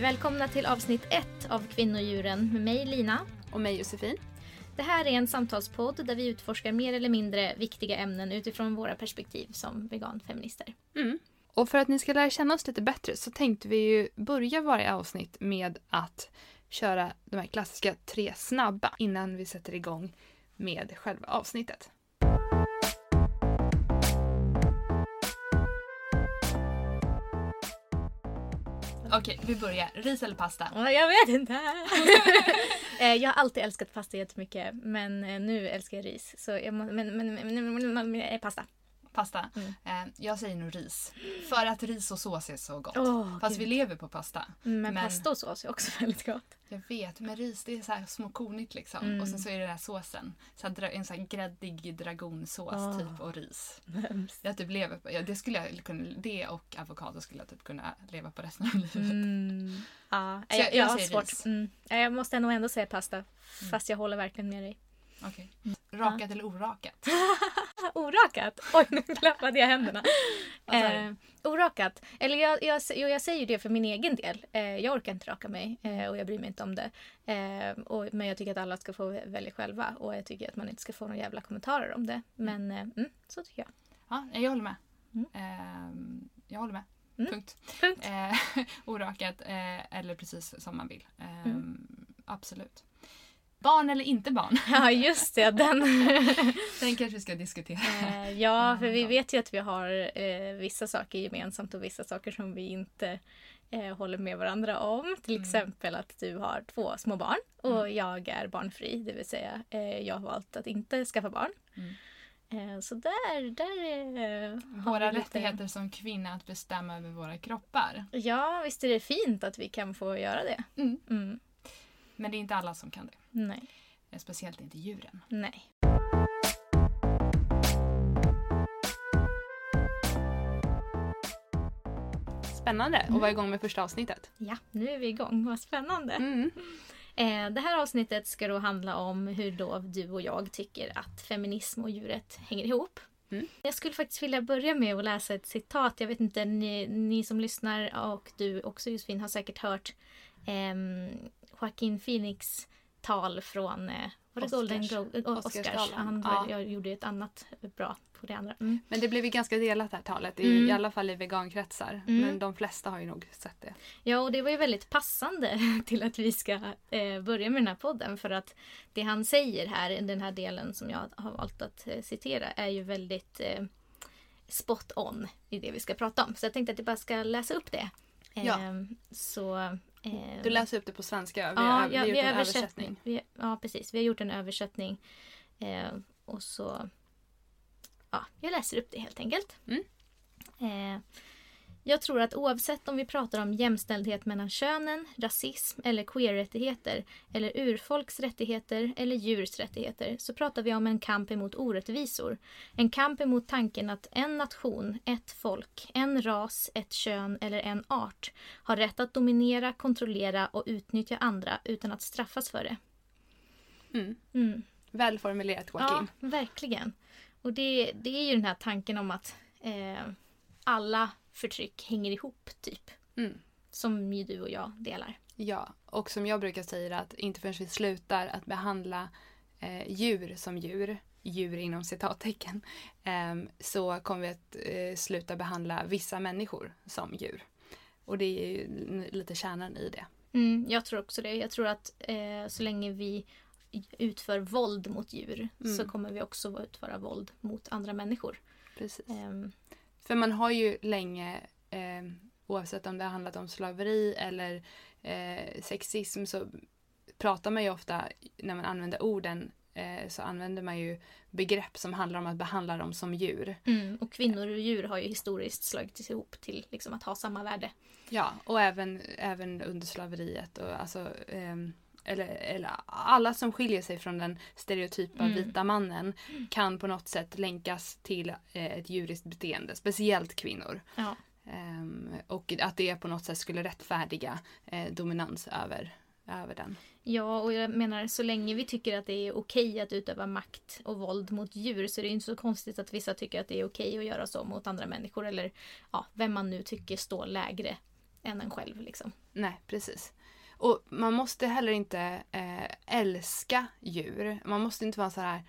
välkomna till avsnitt ett av Kvinnodjuren med mig Lina. Och mig Josefin. Det här är en samtalspodd där vi utforskar mer eller mindre viktiga ämnen utifrån våra perspektiv som veganfeminister. Mm. Och för att ni ska lära känna oss lite bättre så tänkte vi ju börja varje avsnitt med att köra de här klassiska tre snabba innan vi sätter igång med själva avsnittet. Okej, vi börjar. Ris eller pasta? Jag vet inte. Eh, jag har alltid älskat pasta jättemycket men eh, nu älskar jag ris. Så jag må, men, men, men, men, men, men pasta. Pasta. Mm. Eh, jag säger nog ris. För att ris och sås är så gott. Oh, Fast Gud. vi lever på pasta. Men, men, pasta och sås är också väldigt gott. Jag vet, men ris det är så här små kornigt liksom. Mm. Och sen så är det den här såsen. Så här, en sån här gräddig dragonsås oh. typ och ris. Jag typ lever på, ja, det skulle jag kunna, det och avokado skulle jag typ kunna leva på resten av livet. Mm. Ja, jag, jag, jag, har svårt. Mm. Jag måste nog ändå säga pasta. Mm. Fast jag håller verkligen med dig. Okay. Rakat ja. eller orakat? orakat? Oj, nu klappade jag händerna. eh, orakat. Eller jag, jag, jag, säger det för min egen del. Eh, jag orkar inte raka mig eh, och jag bryr mig inte om det. Eh, och, men jag tycker att alla ska få välja själva och jag tycker att man inte ska få några jävla kommentarer om det. Men eh, mm, så tycker jag. Ja, jag håller med. Mm. Ehm, jag håller med. Mm. Punkt. Punkt. Eh, orakat eller precis som man vill. Ehm, mm. Absolut. Barn eller inte barn? Ja, just det. Den, den kanske vi ska diskutera. Eh, ja, för vi vet ju att vi har eh, vissa saker gemensamt och vissa saker som vi inte eh, håller med varandra om. Till mm. exempel att du har två små barn och mm. jag är barnfri, det vill säga eh, jag har valt att inte skaffa barn. Mm. Eh, så där, där Våra lite... rättigheter som kvinna att bestämma över våra kroppar. Ja, visst är det fint att vi kan få göra det. Men det är inte alla som kan det. Nej. Eh, speciellt inte djuren. Nej. Spännande att mm. vara igång med första avsnittet. Ja, nu är vi igång. Vad spännande. Mm. Eh, det här avsnittet ska då handla om hur då du och jag tycker att feminism och djuret hänger ihop. Mm. Jag skulle faktiskt vilja börja med att läsa ett citat. Jag vet inte, ni, ni som lyssnar och du också Josefin har säkert hört eh, Joaquin Phoenix tal från eh, var det. Golden Globe? Eh, Oscars. Han ja. jag gjorde ett annat bra på det andra. Mm. Men det blev ju ganska delat det här talet, mm. i alla fall i vegankretsar. Mm. Men de flesta har ju nog sett det. Ja, och det var ju väldigt passande till att vi ska eh, börja med den här podden. För att det han säger här, i den här delen som jag har valt att eh, citera, är ju väldigt eh, spot on i det vi ska prata om. Så jag tänkte att jag bara ska läsa upp det. Ja. Ehm, så du läser upp det på svenska? Vi, ja, har, vi har gjort vi en översättning. Vi, ja, precis. Vi har gjort en översättning. Eh, och så... Ja, jag läser upp det helt enkelt. Mm. Eh, jag tror att oavsett om vi pratar om jämställdhet mellan könen, rasism eller queer-rättigheter eller urfolks rättigheter eller djurs rättigheter så pratar vi om en kamp emot orättvisor. En kamp emot tanken att en nation, ett folk, en ras, ett kön eller en art har rätt att dominera, kontrollera och utnyttja andra utan att straffas för det. Mm. Mm. Välformulerat Joaquin. Ja, verkligen. Och det, det är ju den här tanken om att eh, alla förtryck hänger ihop typ. Mm. Som ju du och jag delar. Ja, och som jag brukar säga att inte förrän vi slutar att behandla eh, djur som djur, djur inom citattecken, eh, så kommer vi att eh, sluta behandla vissa människor som djur. Och det är ju lite kärnan i det. Mm, jag tror också det. Jag tror att eh, så länge vi utför våld mot djur mm. så kommer vi också utföra våld mot andra människor. Precis. Um, för man har ju länge, eh, oavsett om det har handlat om slaveri eller eh, sexism, så pratar man ju ofta, när man använder orden, eh, så använder man ju begrepp som handlar om att behandla dem som djur. Mm, och kvinnor och djur har ju historiskt slagits ihop till liksom, att ha samma värde. Ja, och även, även under slaveriet. Och, alltså, ehm, eller, eller alla som skiljer sig från den stereotypa mm. vita mannen kan på något sätt länkas till eh, ett djuriskt beteende. Speciellt kvinnor. Ja. Um, och att det på något sätt skulle rättfärdiga eh, dominans över, över den. Ja, och jag menar så länge vi tycker att det är okej att utöva makt och våld mot djur så är det inte så konstigt att vissa tycker att det är okej att göra så mot andra människor eller ja, vem man nu tycker står lägre än en själv. Liksom. Nej, precis. Och man måste heller inte eh, älska djur. Man måste inte vara så här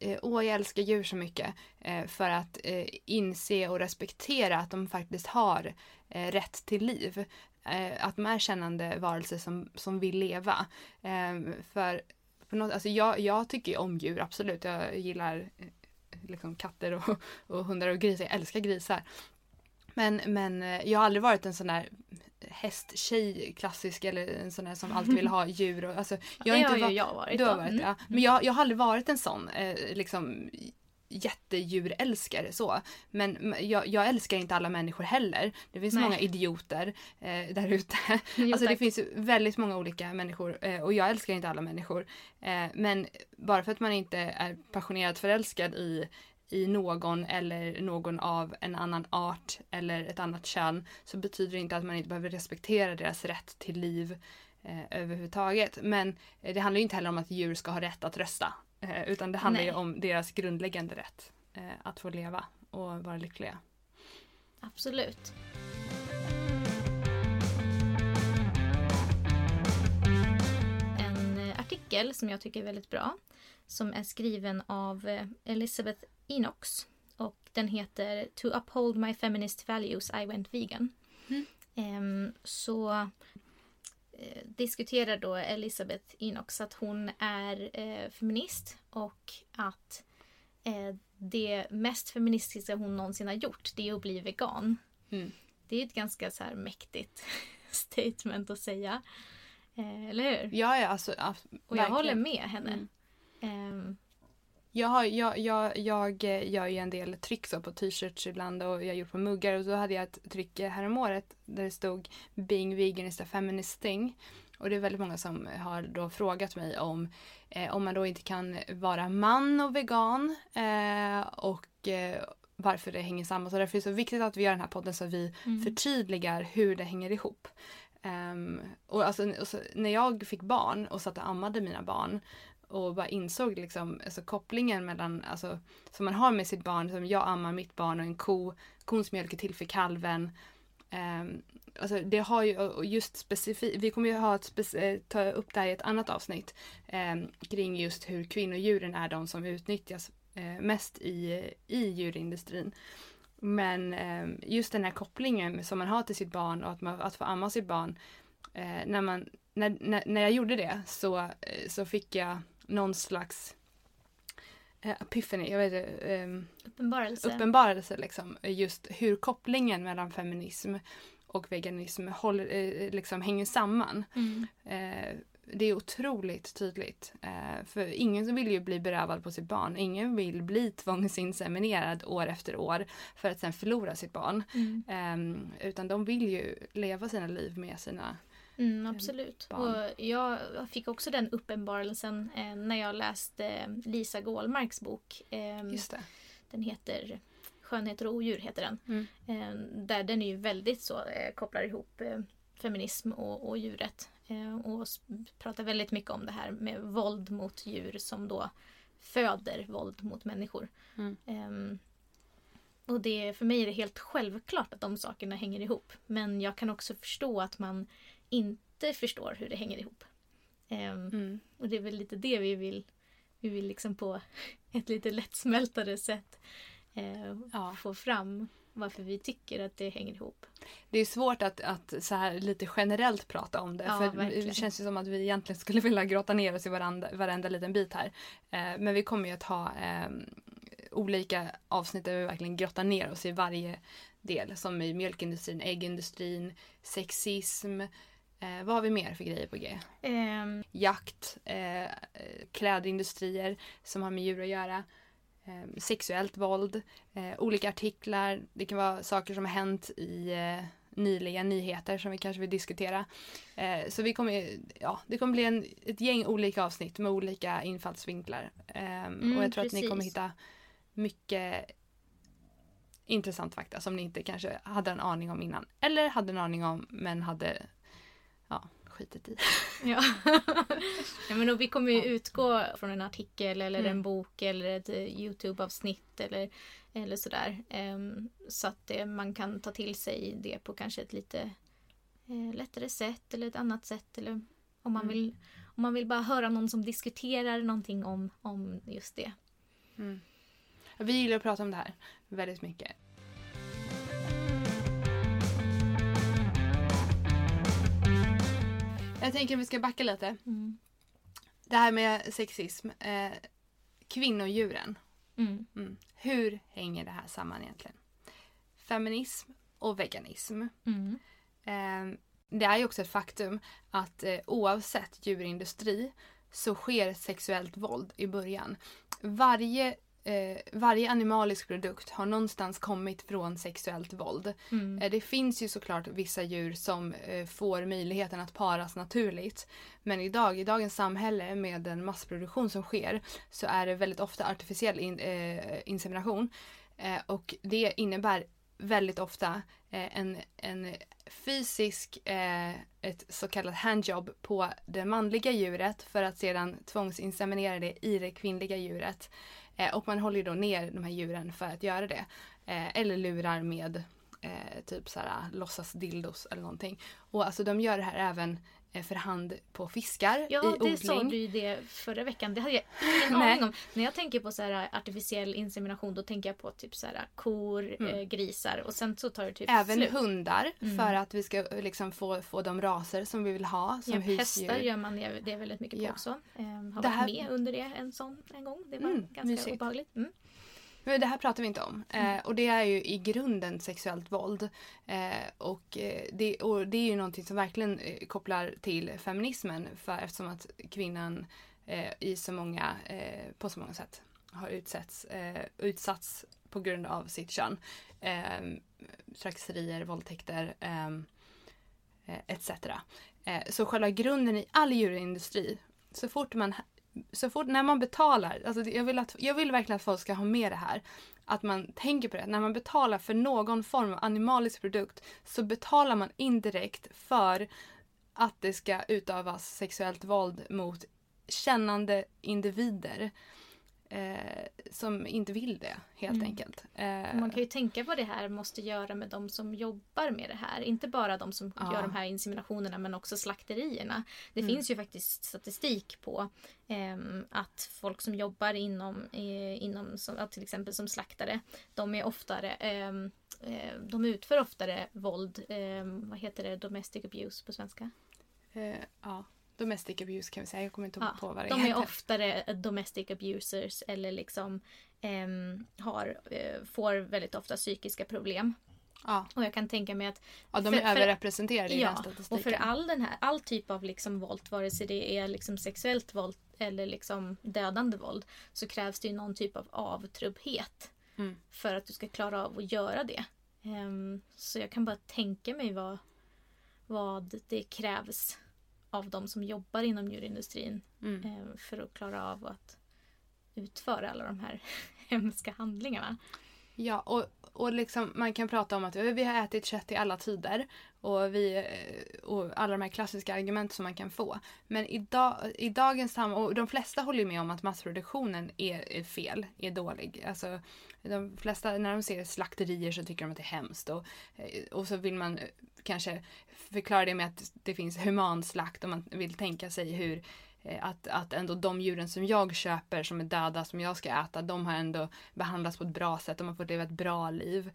eh, Åh, jag älskar djur så mycket. Eh, för att eh, inse och respektera att de faktiskt har eh, rätt till liv. Eh, att de är kännande varelser som, som vill leva. Ehm, för på något, alltså jag, jag tycker om djur, absolut. Jag gillar eh, liksom katter och, och hundar och grisar. Jag älskar grisar. Men, men eh, jag har aldrig varit en sån där hästtjej klassisk eller en sån där som alltid vill ha djur. Och, alltså, jag har det inte har ju jag varit. Du har varit mm. ja. Men jag, jag har aldrig varit en sån eh, liksom jättedjurälskare så. Men jag, jag, älskar inte alla människor heller. Det finns Nej. många idioter eh, där ute. alltså det finns väldigt många olika människor eh, och jag älskar inte alla människor. Eh, men bara för att man inte är passionerat förälskad i i någon eller någon av en annan art eller ett annat kön så betyder det inte att man inte behöver respektera deras rätt till liv eh, överhuvudtaget. Men eh, det handlar inte heller om att djur ska ha rätt att rösta. Eh, utan det handlar Nej. ju om deras grundläggande rätt eh, att få leva och vara lyckliga. Absolut. En eh, artikel som jag tycker är väldigt bra som är skriven av eh, Elizabeth Inox. Och den heter To uphold my feminist values I went vegan. Mm. Um, så eh, diskuterar då Elisabeth Inox att hon är eh, feminist och att eh, det mest feministiska hon någonsin har gjort det är att bli vegan. Mm. Det är ett ganska så här mäktigt statement att säga. Eh, eller hur? Ja, ja alltså, Och jag håller med henne. Mm. Jag, har, jag, jag, jag gör ju en del tryck så på t-shirts ibland och jag har gjort på muggar och då hade jag ett tryck häromåret där det stod Being vegan is a feminist thing. Och det är väldigt många som har då frågat mig om eh, om man då inte kan vara man och vegan eh, och eh, varför det hänger samman. Så därför är det så viktigt att vi gör den här podden så att vi mm. förtydligar hur det hänger ihop. Um, och alltså, och så, när jag fick barn och satt och ammade mina barn och bara insåg liksom, alltså, kopplingen mellan, alltså, som man har med sitt barn, som jag ammar mitt barn och en ko, kons mjölk är till för kalven. Um, alltså det har ju just specifikt, vi kommer ju ha ett eh, ta upp det här i ett annat avsnitt um, kring just hur kvinnodjuren är de som utnyttjas uh, mest i, i djurindustrin. Men um, just den här kopplingen som man har till sitt barn och att, man, att få amma sitt barn. Uh, när, man, när, när, när jag gjorde det så, så fick jag någon slags eh, epiphany, jag vet inte. Eh, uppenbarelse. Uppenbarelse liksom. Just hur kopplingen mellan feminism och veganism håller, eh, liksom hänger samman. Mm. Eh, det är otroligt tydligt. Eh, för ingen vill ju bli berövad på sitt barn. Ingen vill bli tvångsinseminerad år efter år för att sen förlora sitt barn. Mm. Ehm, utan de vill ju leva sina liv med sina Mm, absolut. Och jag fick också den uppenbarelsen eh, när jag läste Lisa Gålmarks bok. Eh, Just det. Den heter Skönheter och odjur heter den. Mm. Eh, där den är ju väldigt så eh, kopplar ihop eh, feminism och, och djuret. Eh, och pratar väldigt mycket om det här med våld mot djur som då föder våld mot människor. Mm. Ehm, och det, för mig är det helt självklart att de sakerna hänger ihop. Men jag kan också förstå att man inte förstår hur det hänger ihop. Um, mm. Och det är väl lite det vi vill, vi vill liksom på ett lite lättsmältare sätt uh, ja. få fram varför vi tycker att det hänger ihop. Det är svårt att, att så här lite generellt prata om det. Ja, för verkligen. Det känns ju som att vi egentligen skulle vilja grotta ner oss i varandra, varenda liten bit här. Eh, men vi kommer ju att ha eh, olika avsnitt där vi verkligen grottar ner oss i varje del. Som i mjölkindustrin, äggindustrin, sexism, Eh, vad har vi mer för grejer på G? Um. Jakt, eh, klädindustrier som har med djur att göra. Eh, sexuellt våld, eh, olika artiklar. Det kan vara saker som har hänt i eh, nyliga nyheter som vi kanske vill diskutera. Eh, så vi kommer, ja, det kommer bli en, ett gäng olika avsnitt med olika infallsvinklar. Mm, och jag tror precis. att ni kommer hitta mycket intressant fakta som ni inte kanske hade en aning om innan. Eller hade en aning om men hade ja, skitit i. ja. ja men vi kommer ju utgå från en artikel eller mm. en bok eller ett eh, Youtube-avsnitt eller, eller sådär. Um, så att det, man kan ta till sig det på kanske ett lite eh, lättare sätt eller ett annat sätt. Eller om man, Mm. vill, om man vill bara höra någon som diskuterar någonting om, om just det. Mm. Vi gillar att prata om det här väldigt mycket. Jag tänker att vi ska backa lite. Mm. Det här med sexism. Eh, kvinnodjuren. Mm. Mm. Hur hänger det här samman egentligen? Feminism och veganism. Eh, det är ju också ett faktum att eh, oavsett djurindustri så sker sexuellt våld i början. Varje, eh, varje animalisk produkt har någonstans kommit från sexuellt våld. Mm. Eh, Det finns ju såklart vissa djur som eh, får möjligheten att paras naturligt. Men idag, i dagens samhälle med den massproduktion som sker så är det väldigt ofta artificiell in, eh, insemination. Eh, och det innebär väldigt ofta eh, en, en fysisk, eh, ett så kallat handjob på det manliga djuret för att sedan tvångsinseminera det i det kvinnliga djuret. Eh, och man håller ju då ner de här djuren för att göra det. Eh, eller lurar med eh, typ såhär låtsas dildos eller någonting. Och alltså de gör det här även för hand på fiskar Ja, i det odling. sa du ju det förra veckan. Det hade jag ingen aning om. När jag tänker på så här artificiell insemination då tänker jag på typ så här kor, Mm. eh, grisar och sen så tar det typ Även slut. hundar Mm. för att vi ska eh, liksom få, få de raser som vi vill ha som Ja, husdjur. hästar gör man det, det väldigt mycket på Ja. också. Eh, har Det varit här- med under det en sån en gång. Det var Mm, ganska mysigt. obehagligt. Mm. Men det här pratar vi inte om. Mm. Eh, och det är ju i grunden sexuellt våld. Eh, och, eh, det, och det är ju någonting som verkligen eh, kopplar till feminismen för eftersom att kvinnan eh, i så många, eh, på så många sätt har utsätts, eh, utsatts på grund av sitt kön. Eh, trakasserier, våldtäkter eh, eh, etc. Eh, så själva grunden i all djurindustri, så fort man så fort när man betalar, alltså jag, vill att, jag vill verkligen att folk ska ha med det här. Att man tänker på det. När man betalar för någon form av animalisk produkt så betalar man indirekt för att det ska utövas sexuellt våld mot kännande individer. Eh, som inte vill det helt Mm. enkelt. Eh, Man kan ju tänka vad det här måste göra med de som jobbar med det här. Inte bara de som Ja. gör de här inseminationerna men också slakterierna. Det Mm. finns ju faktiskt statistik på ehm, att folk som jobbar inom, eh, inom som, till exempel som slaktare, de är oftare ehm, eh, de utför oftare våld, ehm, vad heter det, domestic abuse på svenska? eh, ja. Domestic abuse kan vi säga. Jag kommer inte Ja, på vad det de är heter. oftare domestic abusers eller liksom ehm, har, eh, får väldigt ofta psykiska problem. Ja. Och jag kan tänka mig att ja, de För- är för- överrepresenterade i den Ja, statistiken. och för all den här, all typ av liksom våld, vare sig det är liksom sexuellt våld eller liksom dödande våld, så krävs det ju någon typ av avtrubbhet Mm. för att du ska klara av att göra det. Ehm, så jag kan bara tänka mig vad, vad det krävs av de som jobbar inom djurindustrin Mm. eh, för att klara av att utföra alla de här hemska handlingarna. Ja, och, och liksom, man kan prata om att vi har ätit kött i alla tider och, vi, eh, och alla de här klassiska argument som man kan få. Men idag, i dagens samhälle, och de flesta håller ju med om att massproduktionen är, är fel, är dålig. Alltså, de flesta, när de ser slakterier så tycker de att det är hemskt. Och, eh, och så vill man eh, kanske förklara det med att det finns humanslakt och man vill tänka sig hur Eh, att, att ändå de djuren som jag köper som är döda som jag ska äta, de har ändå behandlats på ett bra sätt. De har fått leva ett bra liv.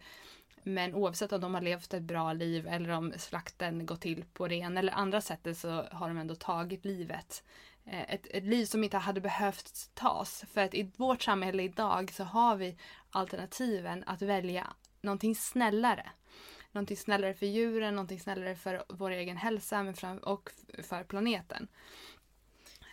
Men oavsett om de har levt ett bra liv eller om slakten går till på det ena eller andra sättet så har de ändå tagit livet. Eh, ett, ett liv som inte hade behövt tas. För att i vårt samhälle idag så har vi alternativen att välja någonting snällare. Någonting snällare för djuren, någonting snällare för vår egen hälsa men och för planeten.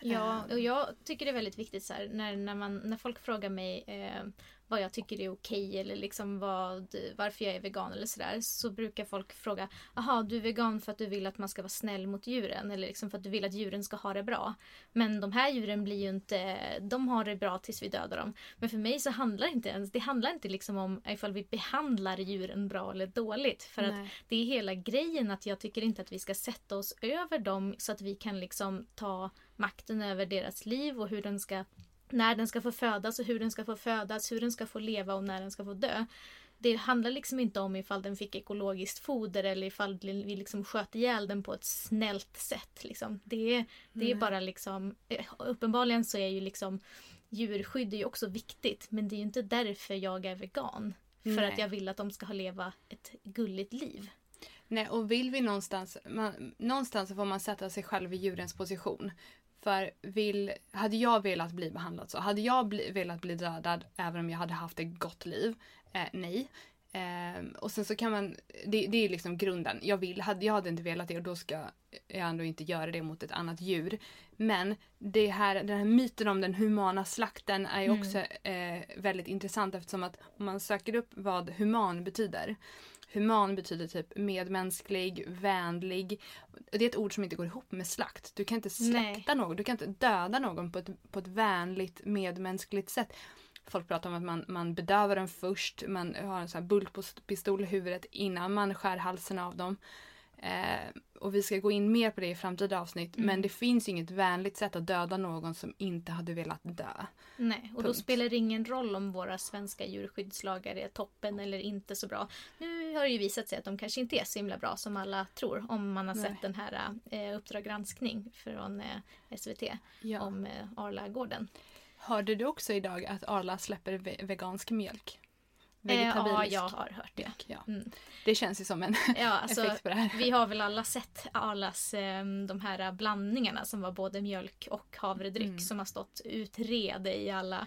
Ja, Eh. och jag tycker det är väldigt viktigt så här, när, när, man, när folk frågar mig eh, vad jag tycker är okej eller liksom vad, varför jag är vegan eller sådär så brukar folk fråga Jaha, du är vegan för att du vill att man ska vara snäll mot djuren eller liksom för att du vill att djuren ska ha det bra. Men de här djuren blir ju inte, de har det bra tills vi dödar dem. Men för mig så handlar det inte ens, det handlar inte liksom om ifall vi behandlar djuren bra eller dåligt. För att Nej. det är hela grejen att jag tycker inte att vi ska sätta oss över dem så att vi kan liksom ta makten över deras liv och hur den ska när den ska få födas och hur den ska få födas, hur den ska få leva och när den ska få dö. det handlar liksom inte om ifall den fick ekologiskt foder eller ifall vi liksom sköt ihjäl den på ett snällt sätt. Liksom. Det, det är mm. bara liksom, eh, uppenbarligen så är ju liksom djurskydd är ju också viktigt men det är ju inte därför jag är vegan. För Nej. att jag vill att de ska ha leva ett gulligt liv. Nej, och vill vi någonstans, man, någonstans får man sätta sig själv i djurens position. För vill, hade jag velat bli behandlad så, hade jag bli, velat bli dödad även om jag hade haft ett gott liv? Eh, nej. Eh, och sen så kan man, det, det är liksom grunden. Jag, vill, hade, jag hade inte velat det och då ska jag ändå inte göra det mot ett annat djur. Men det här, den här myten om den humana slakten är mm. också eh, väldigt intressant eftersom att om man söker upp vad human betyder Human betyder typ medmänsklig, vänlig. Det är ett ord som inte går ihop med slakt. Du kan inte slakta någon, du kan inte döda någon på ett, på ett vänligt, medmänskligt sätt. Folk pratar om att man, man bedövar dem först, man har en sån här bultpistol i huvudet innan man skär halsen av dem. Eh, och vi ska gå in mer på det i framtida avsnitt. Mm. Men det finns inget vänligt sätt att döda någon som inte hade velat dö. Nej, och Punkt. då spelar det ingen roll om våra svenska djurskyddslagar är toppen eller inte så bra. Nu har det ju visat sig att de kanske inte är så himla bra som alla tror. Om man har Nej. sett den här eh, Uppdrag granskning från eh, SVT ja. om eh, Arlagården. Hörde du också idag att Arla släpper ve vegansk mjölk? Vegetabilisk. Ja, jag har hört det. Ja. Mm. Det känns ju som en ja, alltså, effekt på det här. Vi har väl alla sett Arlas ehm, de här blandningarna som var både mjölk och havredryck mm. som har stått utrede i alla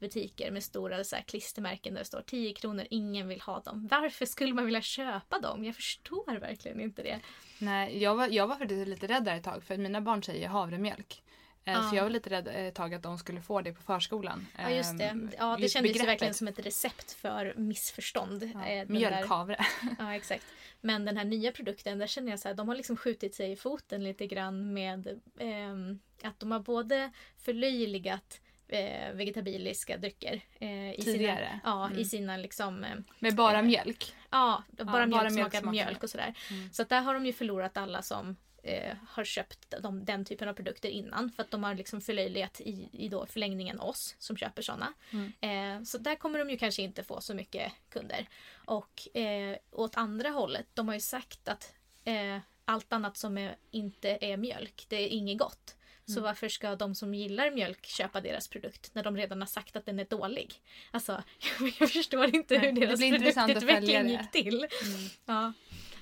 butiker med stora så här, klistermärken där det står 10 kronor, ingen vill ha dem. Varför skulle man vilja köpa dem? Jag förstår verkligen inte det. Nej, jag var, jag var faktiskt lite rädd där ett tag för mina barn säger havremjölk. Uh. Så jag var lite rädd ett tag att de skulle få det på förskolan. Ja just det. Ehm, ja, det just kändes begreppet. verkligen som ett recept för missförstånd. Ja. Eh, Mjölkhavre. Ja exakt. Men den här nya produkten, där känner jag så här, de har liksom skjutit sig i foten lite grann med eh, att de har både förlöjligat eh, vegetabiliska drycker. Eh, i Tidigare? Sina, ja, mm. i sina liksom... Eh, med bara mjölk? Ja, bara ja, mjölk, bara mjölk, mjölk och sådär. Mm. Så att där har de ju förlorat alla som eh, har köpt de, den typen av produkter innan. För att de har liksom förlöjligat i, i då förlängningen oss som köper sådana. Mm. Eh, så där kommer de ju kanske inte få så mycket kunder. Och eh, åt andra hållet, de har ju sagt att eh, allt annat som är, inte är mjölk, det är inget gott. Så mm. varför ska de som gillar mjölk köpa deras produkt när de redan har sagt att den är dålig? Alltså, jag förstår inte Nej, hur deras produktutveckling gick till. Mm. Ja.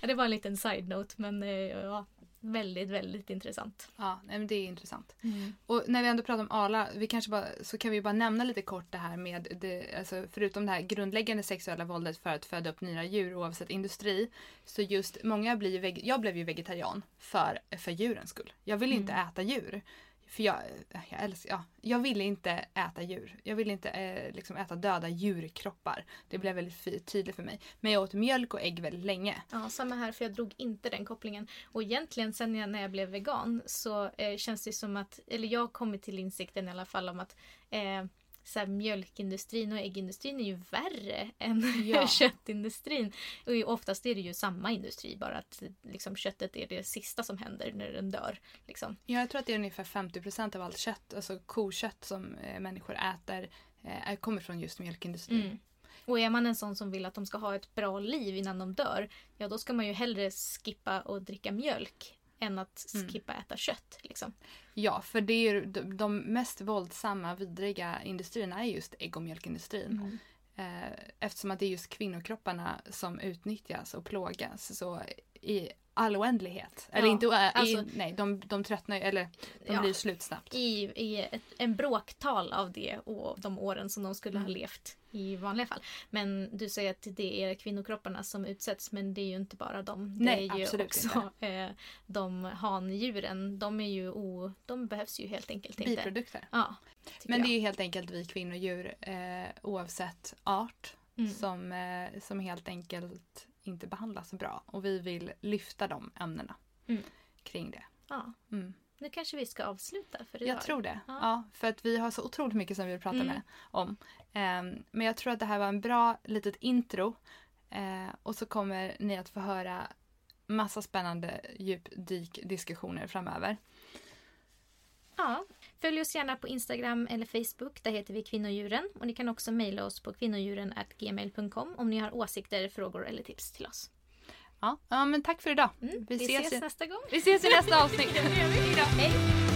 Det var en liten side-note men eh, ja, väldigt, väldigt intressant. Ja, men det är intressant. Mm. Och när vi ändå pratar om Arla, vi kanske bara, så kan vi bara nämna lite kort det här med, det, alltså förutom det här grundläggande sexuella våldet för att föda upp nya djur oavsett industri. Så just många blir jag blev ju vegetarian för, för djurens skull. Jag vill inte mm. äta djur. För jag, jag, älskar, ja, jag ville inte äta djur. Jag ville inte eh, liksom äta döda djurkroppar. Det blev väldigt tydligt för mig. Men jag åt mjölk och ägg väldigt länge. Ja, samma här för jag drog inte den kopplingen. Och egentligen sen jag, när jag blev vegan så eh, känns det som att, eller jag har kommit till insikten i alla fall om att eh, så här, mjölkindustrin och äggindustrin är ju värre än ja. köttindustrin. Och oftast är det ju samma industri bara att liksom, köttet är det sista som händer när den dör. Liksom. Ja, jag tror att det är ungefär 50% av allt kött, alltså kokött som eh, människor äter, eh, kommer från just mjölkindustrin. Mm. Och är man en sån som vill att de ska ha ett bra liv innan de dör, ja då ska man ju hellre skippa och dricka mjölk än att mm. skippa mm. äta kött. Liksom. Ja, för det är ju de, de mest våldsamma, vidriga industrierna är just ägg och mjölkindustrin. Mm. Eh, eftersom att det är just kvinnokropparna som utnyttjas och plågas. Så i all oändlighet. Ja, eller inte alltså, i, nej, de, de tröttnar eller de ja, blir slut snabbt. I, i ett, en bråktal av det och de åren som de skulle mm. ha levt i vanliga fall. Men du säger att det är kvinnokropparna som utsätts men det är ju inte bara dem. Det nej, är ju också eh, de handjuren. De, är ju o, de behövs ju helt enkelt inte. Biprodukter. Ja, men det är ju helt enkelt vi kvinnodjur eh, oavsett art mm. som, eh, som helt enkelt inte behandlas bra. Och vi vill lyfta de ämnena mm. kring det. Ja. Mm. Nu kanske vi ska avsluta för idag. Jag tror det. Ja. ja. för att vi har så otroligt mycket som vi vill prata mm. med om. Um, men jag tror att det här var en bra litet intro. Uh, och så kommer ni att få höra massa spännande djupdykdiskussioner framöver. Ja, Följ oss gärna på Instagram eller Facebook. Där heter vi Kvinnodjuren. Och ni kan också mejla oss på kvinnodjuren.gmail.com om ni har åsikter, frågor eller tips till oss. Ja, ja men tack för idag. Mm, vi, vi ses, ses nästa gång. Vi ses i nästa avsnitt. Hej!